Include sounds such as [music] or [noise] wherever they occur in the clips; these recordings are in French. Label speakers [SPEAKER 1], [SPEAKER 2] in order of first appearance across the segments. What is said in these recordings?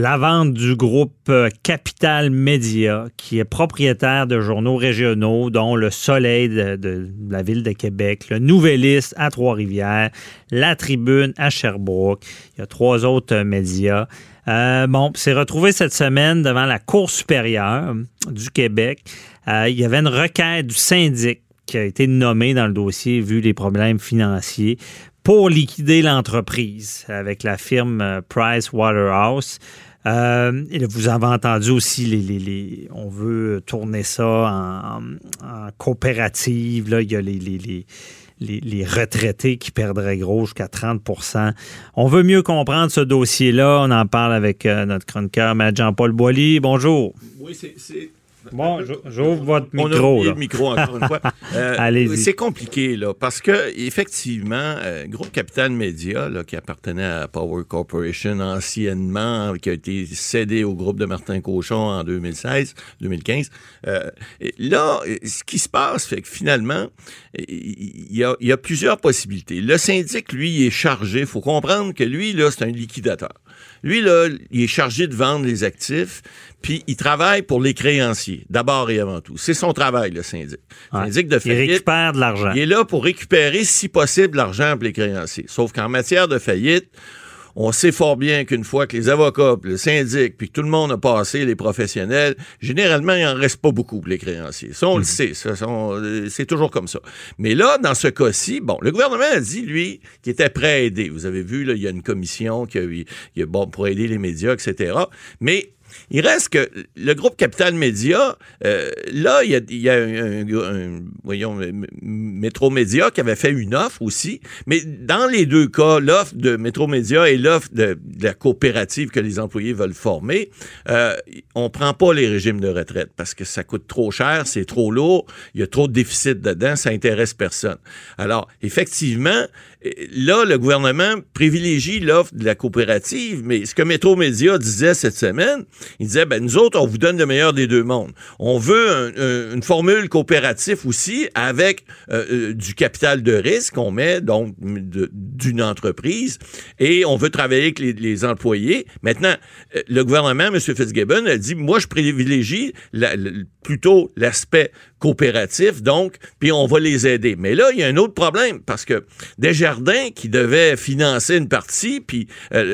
[SPEAKER 1] La vente du groupe euh, Capital Média, qui est propriétaire de journaux régionaux, dont Le Soleil de, la ville de Québec, Le Nouvelliste à Trois-Rivières, La Tribune à Sherbrooke. Il y a trois autres euh, médias. Euh, bon, c'est retrouvé cette semaine devant la Cour supérieure du Québec. il y avait une requête du syndic qui a été nommé dans le dossier vu les problèmes financiers pour liquider l'entreprise avec la firme Price Waterhouse. Euh, vous avez entendu aussi, on veut tourner ça en, coopérative. Là, il y a les, retraités qui perdraient gros jusqu'à 30% On veut mieux comprendre ce dossier-là. On en parle avec euh, notre chroniqueur, Jean-Paul Boilly. Bonjour.
[SPEAKER 2] Oui, c'est
[SPEAKER 1] Bon, j'ouvre votre micro.
[SPEAKER 2] On a le micro encore une fois. [laughs] Euh, c'est compliqué, là, parce que, effectivement, euh, Groupe Capital Média, là, qui appartenait à Power Corporation anciennement, qui a été cédé au groupe de Martin Cochon en 2016, 2015, euh, là, ce qui se passe, fait que finalement, il y, a, y a plusieurs possibilités. Le syndic, lui, est chargé. Il faut comprendre que lui, là, c'est un liquidateur. Lui, là, il est chargé de vendre les actifs, puis il travaille pour les créanciers, d'abord et avant tout. C'est son travail, le syndic.
[SPEAKER 1] syndic de faillite. Il récupère de l'argent.
[SPEAKER 2] Il est là pour récupérer, si possible, l'argent pour les créanciers. Sauf qu'en matière de faillite, on sait fort bien qu'une fois que les avocats, le syndic, puis que tout le monde a passé, les professionnels, généralement, il n'en reste pas beaucoup pour les créanciers. Ça, on le mhm. sait. Euh, c'est toujours comme ça. Mais là, dans ce cas-ci, bon, le gouvernement a dit, lui, qu'il était prêt à aider. Vous avez vu, là, il y a une commission qui a, bon, pour aider les médias, etc. Mais il reste que le groupe Capital Média, euh, là, il y a, un, voyons, Métro Média qui avait fait une offre aussi, mais dans les deux cas, l'offre de Métro Média et l'offre de, la coopérative que les employés veulent former, euh, on prend pas les régimes de retraite parce que ça coûte trop cher, c'est trop lourd, il y a trop de déficit dedans, ça intéresse personne. Alors, effectivement, là, le gouvernement privilégie l'offre de la coopérative, mais ce que Métro Média disait cette semaine, il disait, ben, nous autres, on vous donne le meilleur des deux mondes. On veut une formule coopérative aussi avec euh, euh, du capital de risque qu'on met, donc, d'une entreprise, et on veut travailler avec les, employés. Maintenant, euh, le gouvernement, M. Fitzgibbon, a dit, moi, je privilégie plutôt l'aspect coopératif, donc, puis on va les aider. Mais là, il y a un autre problème, parce que Desjardins, qui devait financer une partie, puis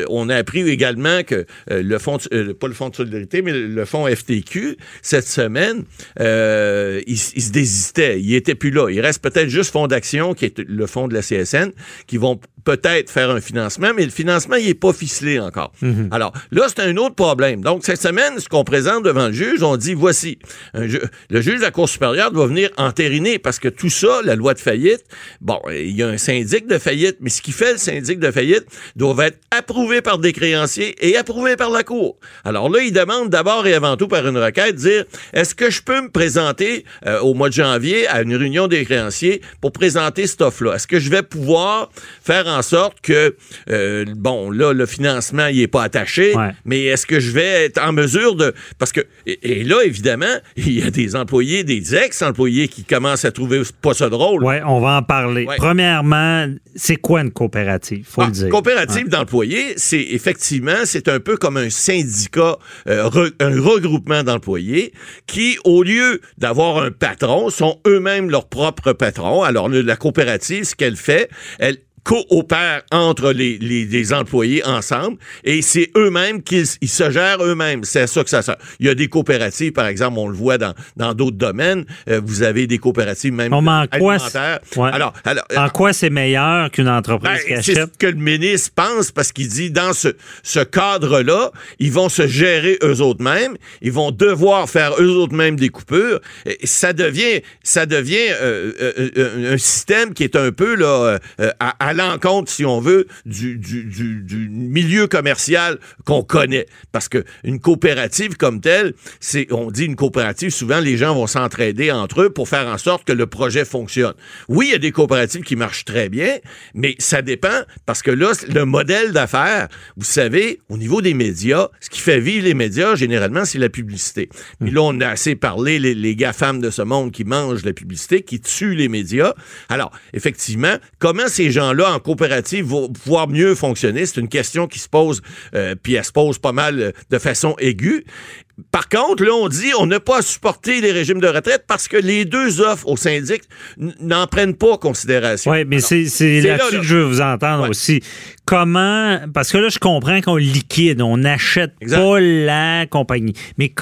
[SPEAKER 2] on a appris également que le fonds, pas le fonds de solidarité, mais le fonds FTQ, cette semaine, euh, il, se désistait. Il était plus là. Il reste peut-être juste Fonds d'action, qui est le fonds de la CSN, qui vont peut-être faire un financement, mais le financement, il n'est pas ficelé encore. Mhm. Alors, là, c'est un autre problème. Donc, cette semaine, ce qu'on présente devant le juge, on dit, voici, le juge de la Cour supérieure doit venir entériner parce que tout ça, la loi de faillite, bon, il y a un syndic de faillite, mais ce qui fait le syndic de faillite doit être approuvé par des créanciers et approuvé par la Cour. Alors là, il demande d'abord et avant tout par une requête, dire, est-ce que je peux me présenter euh, au mois de janvier à une réunion des créanciers pour présenter cette offre-là? Est-ce que je vais pouvoir faire en sorte que, euh, bon, là, le financement, il est pas attaché, mais est-ce que je vais être en mesure de... Parce que, et, là, évidemment, [laughs] il y a des employés, des ex-employés qui commencent à trouver pas ça drôle.
[SPEAKER 1] Oui, on va en parler. Premièrement, c'est quoi une coopérative? Faut le ah, dire.
[SPEAKER 2] Coopérative d'employés, c'est effectivement, c'est un peu comme un syndicat, euh, un regroupement d'employés qui, au lieu d'avoir un patron, sont eux-mêmes leurs propres patrons. Alors, la coopérative, ce qu'elle fait, elle coopèrent entre les, les, employés ensemble et c'est eux-mêmes qu'ils ils se gèrent eux-mêmes. C'est ça que ça sert. Il y a des coopératives, par exemple, on le voit dans dans d'autres domaines. Euh, vous avez des coopératives même
[SPEAKER 1] en quoi Alors, alors, en quoi c'est meilleur qu'une entreprise ben,
[SPEAKER 2] C'est ce que le ministre pense parce qu'il dit dans ce, ce cadre-là, ils vont se gérer eux autres mêmes, ils vont devoir faire eux autres mêmes des coupures. Et ça devient ça devient euh, euh, un système qui est un peu là à à l'encontre, si on veut, du, du, milieu commercial qu'on connaît. Parce que une coopérative comme telle, c'est, on dit une coopérative, souvent les gens vont s'entraider entre eux pour faire en sorte que le projet fonctionne. Oui, il y a des coopératives qui marchent très bien, mais ça dépend parce que là, le modèle d'affaires, vous savez, au niveau des médias, ce qui fait vivre les médias, généralement, c'est la publicité. Puis là, on a assez parlé, les, les de ce monde qui mangent la publicité, qui tuent les médias. Alors, effectivement, comment ces gens-là en coopérative vont pouvoir mieux fonctionner, c'est une question qui se pose, euh, puis elle se pose pas mal euh, de façon aiguë. Par contre, là, on dit on n'a pas à supporter les régimes de retraite parce que les deux offres au syndic n'en prennent pas considération.
[SPEAKER 1] Oui, mais c'est c'est
[SPEAKER 2] c'est là,
[SPEAKER 1] là-dessus
[SPEAKER 2] là.
[SPEAKER 1] que je veux vous entendre
[SPEAKER 2] Ouais.
[SPEAKER 1] aussi. Comment, parce que là, je comprends qu'on liquide, on n'achète pas la compagnie. Mais,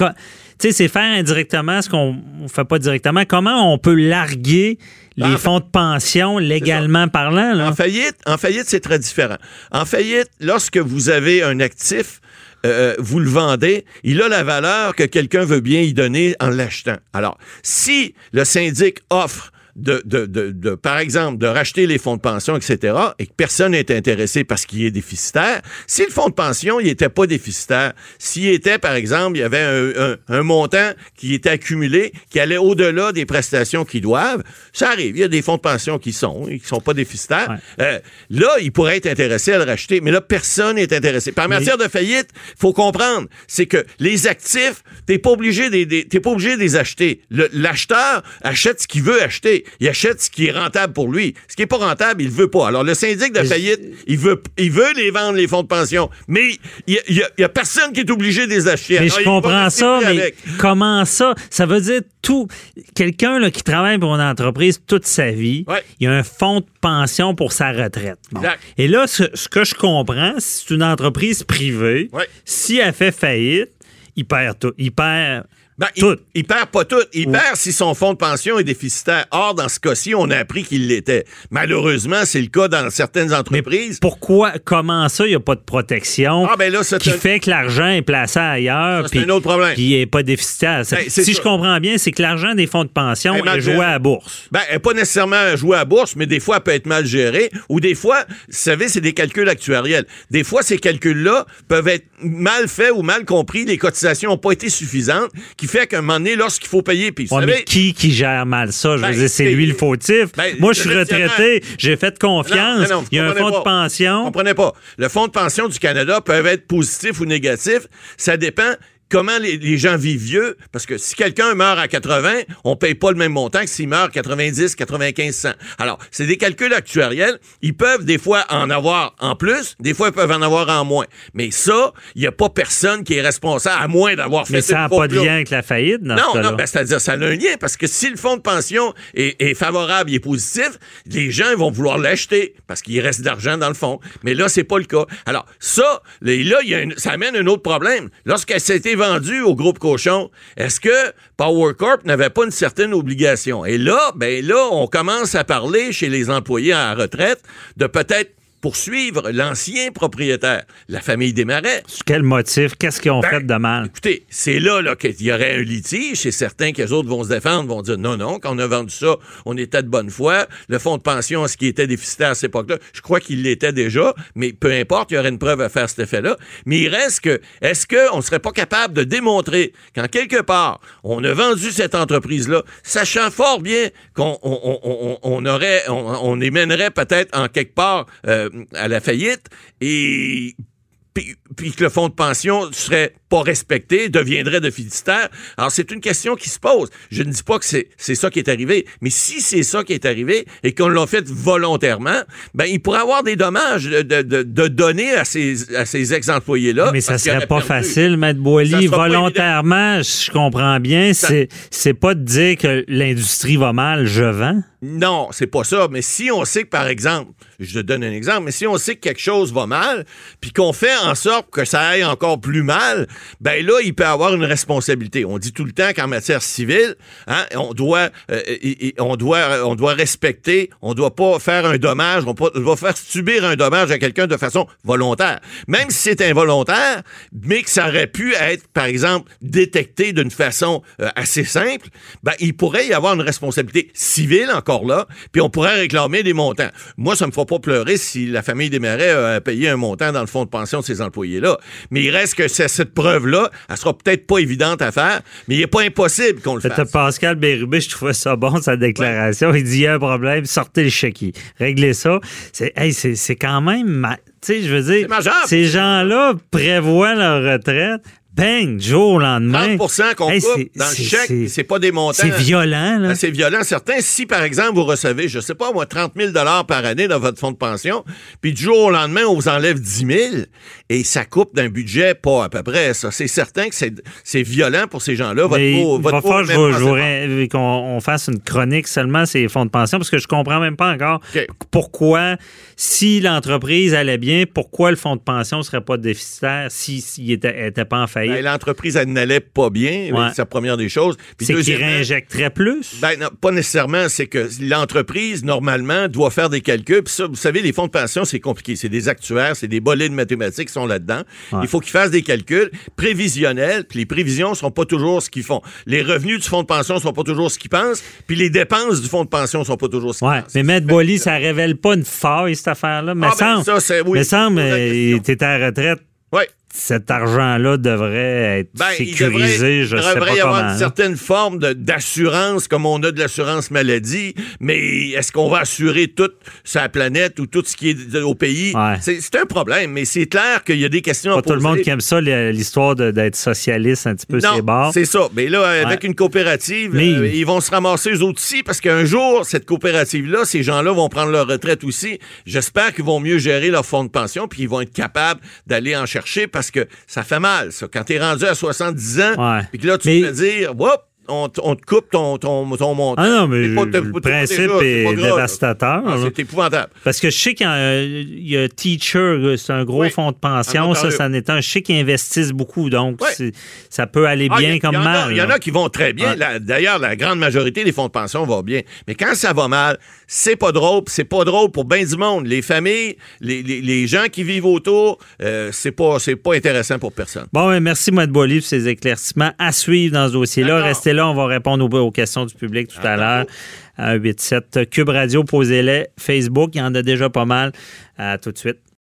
[SPEAKER 1] sais, c'est faire indirectement ce qu'on ne fait pas directement. Comment on peut larguer les
[SPEAKER 2] En
[SPEAKER 1] fonds de pension légalement parlant? Là?
[SPEAKER 2] En faillite, en faillite, c'est très différent. En faillite, lorsque vous avez un actif, euh, vous le vendez, il a la valeur que quelqu'un veut bien y donner en l'achetant. Alors, si le syndic offre de, de, de, de, par exemple, de racheter les fonds de pension, etc., et que personne n'est intéressé parce qu'il est déficitaire, si le fonds de pension, il n'était pas déficitaire, s'il était, par exemple, il y avait un, un- un montant qui était accumulé, qui allait au-delà des prestations qu'ils doivent, ça arrive. Il y a des fonds de pension qui sont, qui sont pas déficitaires.
[SPEAKER 1] Ouais.
[SPEAKER 2] Euh, là, il pourrait être intéressé à le racheter, mais là, personne n'est intéressé. Par matière de faillite, faut comprendre, c'est que les actifs, t'es pas obligé t'es pas obligé de les acheter. L'acheteur achète ce qu'il veut acheter. Il achète ce qui est rentable pour lui. Ce qui est pas rentable, il veut pas. Alors, le syndic de
[SPEAKER 1] Mais-
[SPEAKER 2] faillite, il veut, il veut les vendre, les fonds de pension, mais il y y y a personne qui est obligé de les acheter.
[SPEAKER 1] Mais
[SPEAKER 2] Alors,
[SPEAKER 1] je comprends ça, mais
[SPEAKER 2] avec.
[SPEAKER 1] comment ça? Ça veut dire tout. Quelqu'un qui travaille pour une entreprise toute sa vie,
[SPEAKER 2] Ouais.
[SPEAKER 1] il y a un fonds de pension pour sa retraite. Bon. Et là, ce, ce que je comprends, c'est une entreprise privée.
[SPEAKER 2] Ouais.
[SPEAKER 1] Si elle fait faillite, il perd tout. Il perd
[SPEAKER 2] Ben, il,
[SPEAKER 1] tout.
[SPEAKER 2] il perd pas tout. Il perd si son fonds de pension est déficitaire. Or, dans ce cas-ci, on a appris qu'il l'était. Malheureusement, c'est le cas dans certaines entreprises.
[SPEAKER 1] Pourquoi, comment ça, il n'y a pas de protection
[SPEAKER 2] Ah, ben là,
[SPEAKER 1] qui
[SPEAKER 2] un-
[SPEAKER 1] fait que l'argent est placé ailleurs
[SPEAKER 2] c'est un autre problème.
[SPEAKER 1] puis il n'est pas déficitaire?
[SPEAKER 2] Ben,
[SPEAKER 1] si
[SPEAKER 2] ça.
[SPEAKER 1] je comprends bien, c'est que l'argent des fonds de pension est joué à la bourse.
[SPEAKER 2] Ben, pas nécessairement jouée à bourse, mais des fois, elle peut être mal gérée. Ou des fois, vous savez, c'est des calculs actuariels. Des fois, ces calculs-là peuvent être mal faits ou mal compris. Les cotisations n'ont pas été suffisantes, qui fait qu'à un moment donné, lorsqu'il faut payer, puis vous
[SPEAKER 1] Ouais, mais qui qui gère mal ça? Je
[SPEAKER 2] Ben,
[SPEAKER 1] veux dire, c'est lui le fautif.
[SPEAKER 2] Ben,
[SPEAKER 1] Moi, je suis retraité, j'ai fait confiance.
[SPEAKER 2] Non, non, non, vous
[SPEAKER 1] il y a un fonds de pension.
[SPEAKER 2] Comprenez pas. Le fonds de pension du Canada peut être positif ou négatif. Ça dépend comment les, les gens vivent vieux? Parce que si quelqu'un meurt à 80, on paye pas le même montant que s'il meurt à 90, 95, 100. Alors, c'est des calculs actuariels. Ils peuvent des fois en avoir en plus, des fois ils peuvent en avoir en moins. Mais ça, il n'y a pas personne qui est responsable, à moins d'avoir fait
[SPEAKER 1] Mais ça n'a pas de lien avec la faillite dans
[SPEAKER 2] Non, non, ben, c'est-à-dire, ça a un lien, parce que si le fonds de pension est, est favorable, il est positif, les gens vont vouloir l'acheter, parce qu'il reste de l'argent dans le fond. Mais là, c'est pas le cas. Alors, ça, là, là, il y a une- ça amène un autre problème. Lorsqu'elle s'est été au groupe Cochon, est-ce que Power Corp n'avait pas une certaine obligation? Et là, ben là, on commence à parler chez les employés à la retraite de peut-être poursuivre l'ancien propriétaire, la famille Desmarais.
[SPEAKER 1] Sur quel motif? Qu'est-ce qu'ils ont
[SPEAKER 2] Ben,
[SPEAKER 1] fait de mal?
[SPEAKER 2] Écoutez, c'est là, là qu'il y aurait un litige. C'est certain que les autres vont se défendre, vont dire non, non, quand on a vendu ça, on était de bonne foi. Le fonds de pension, ce qui était déficitaire à cette époque-là, je crois qu'il l'était déjà, mais peu importe, il y aurait une preuve à faire cet effet-là. Mais il reste que, est-ce qu'on ne serait pas capable de démontrer qu'en quelque part, on a vendu cette entreprise-là, sachant fort bien qu'on on, on- on- aurait, on, on les mènerait peut-être en quelque part euh, à la faillite et puis, puis que le fonds de pension serait pas respecté, deviendrait déficitaire. Alors, c'est une question qui se pose. Je ne dis pas que c'est c'est ça qui est arrivé, mais si c'est ça qui est arrivé et qu'on l'a fait volontairement, ben, il pourrait avoir des dommages de, de, de- donner à ces, à ces ex-employés-là.
[SPEAKER 1] Mais ça serait pas
[SPEAKER 2] perdu.
[SPEAKER 1] facile, Maître Boily. Volontairement, je comprends bien,
[SPEAKER 2] Ça-
[SPEAKER 1] c'est c'est pas de dire que l'industrie va mal, je vends.
[SPEAKER 2] Non, c'est pas ça. Mais si on sait que, par exemple, je te donne un exemple, mais si on sait que quelque chose va mal, puis qu'on fait en sorte que ça aille encore plus mal, ben là, il peut avoir une responsabilité. On dit tout le temps qu'en matière civile, hein, on doit, euh, on doit, on doit respecter, on doit pas faire un dommage, on doit faire subir un dommage à quelqu'un de façon volontaire. Même si c'est involontaire, mais que ça aurait pu être, par exemple, détecté d'une façon euh, assez simple, ben, il pourrait y avoir une responsabilité civile encore là, puis on pourrait réclamer des montants. Moi, ça me fera pas pleurer si la famille des Marais a payé un montant dans le fonds de pension de ces employés-là. Mais il reste que cette preuve-là, elle sera peut-être pas évidente à faire, mais il n'est pas impossible qu'on le fasse.
[SPEAKER 1] Pascal Bérubé, je trouvais ça bon, sa déclaration. Il dit, il y a un problème, sortez le chéquier. Réglez ça. C'est c'est quand même... Tu sais, je veux dire, ces gens-là prévoient leur retraite bang, jour au lendemain.
[SPEAKER 2] 30% qu'on coupe dans le chèque, c'est pas des montants.
[SPEAKER 1] C'est violent, là.
[SPEAKER 2] Ben, c'est violent. Certains, si par exemple vous recevez, je sais pas moi, 30 000 par année dans votre fonds de pension, puis du jour au lendemain, on vous enlève 10 000 et ça coupe d'un budget pas à peu près ça. C'est certain que c'est violent pour ces gens-là. Votre
[SPEAKER 1] va falloir je qu'on fasse une chronique seulement ces fonds de pension parce que je comprends même pas encore pourquoi, si l'entreprise allait bien, pourquoi le fonds de pension serait pas déficitaire s'il si, était, était pas en faillite
[SPEAKER 2] ben, l'entreprise, elle n'allait pas bien. C'est la première des choses.
[SPEAKER 1] C'est qu'il réinjecterait plus?
[SPEAKER 2] Ben, pas nécessairement. C'est que l'entreprise, normalement, doit faire des calculs. Puis ça, vous savez, les fonds de pension, c'est compliqué. C'est des actuaires, c'est des bolets de mathématiques qui sont là-dedans. Il faut qu'ils fassent des calculs prévisionnels. Puis les prévisions ne sont pas toujours ce qu'ils font. Les revenus du fonds de pension ne sont pas toujours ce qu'ils pensent. Puis les dépenses du fonds de pension ne sont pas toujours ce qu'ils pensent.
[SPEAKER 1] Mais Maître Boily, ça révèle pas une faille, cette affaire-là. Mais ah, ben, ça, c'est, oui, mais semble, il était à la retraite.
[SPEAKER 2] Oui
[SPEAKER 1] cet argent-là devrait être ben, sécurisé, il devrait, je sais pas
[SPEAKER 2] y
[SPEAKER 1] avoir
[SPEAKER 2] une certaine forme d'assurance, comme on a de l'assurance maladie, mais est-ce qu'on va assurer toute sa planète ou tout ce qui est au pays? C'est un problème, mais c'est clair qu'il y a des questions
[SPEAKER 1] pas
[SPEAKER 2] à poser.
[SPEAKER 1] tout le monde qui aime ça, l'histoire d'être socialiste un petit peu, c'est
[SPEAKER 2] bon. c'est ça. Mais là, avec une coopérative, euh, ils vont se ramasser eux aussi, parce qu'un jour, cette coopérative-là, ces gens-là vont prendre leur retraite aussi. J'espère qu'ils vont mieux gérer leur fonds de pension, puis ils vont être capables d'aller en chercher, parce que ça fait mal, ça. Quand t'es rendu à 70 ans, puis que là, tu peux dire, Whoop! On, te coupe ton, ton, ton montant.
[SPEAKER 1] Ah non, mais le principe est, dévastateur.
[SPEAKER 2] Ah, c'est épouvantable.
[SPEAKER 1] Parce que je sais qu'il y, a, Teacher, c'est un gros fonds de pension, ça, ça en est un. Je sais qu'ils investissent beaucoup, donc ça peut aller ah, bien comme mal.
[SPEAKER 2] Il y en a qui vont très bien. D'ailleurs, la grande majorité des fonds de pension vont bien. Mais quand ça va mal, c'est pas drôle, c'est pas drôle pour bien du monde. Les familles, les, gens qui vivent autour, euh, c'est pas, pas intéressant pour personne.
[SPEAKER 1] Bon, merci, Maître Boily, pour ces éclaircissements à suivre dans ce dossier-là. Restez là, on va répondre aux, questions du public tout à l'heure. 8-7 Cube Radio, posez-les. Facebook, il y en a déjà pas mal. À tout de suite.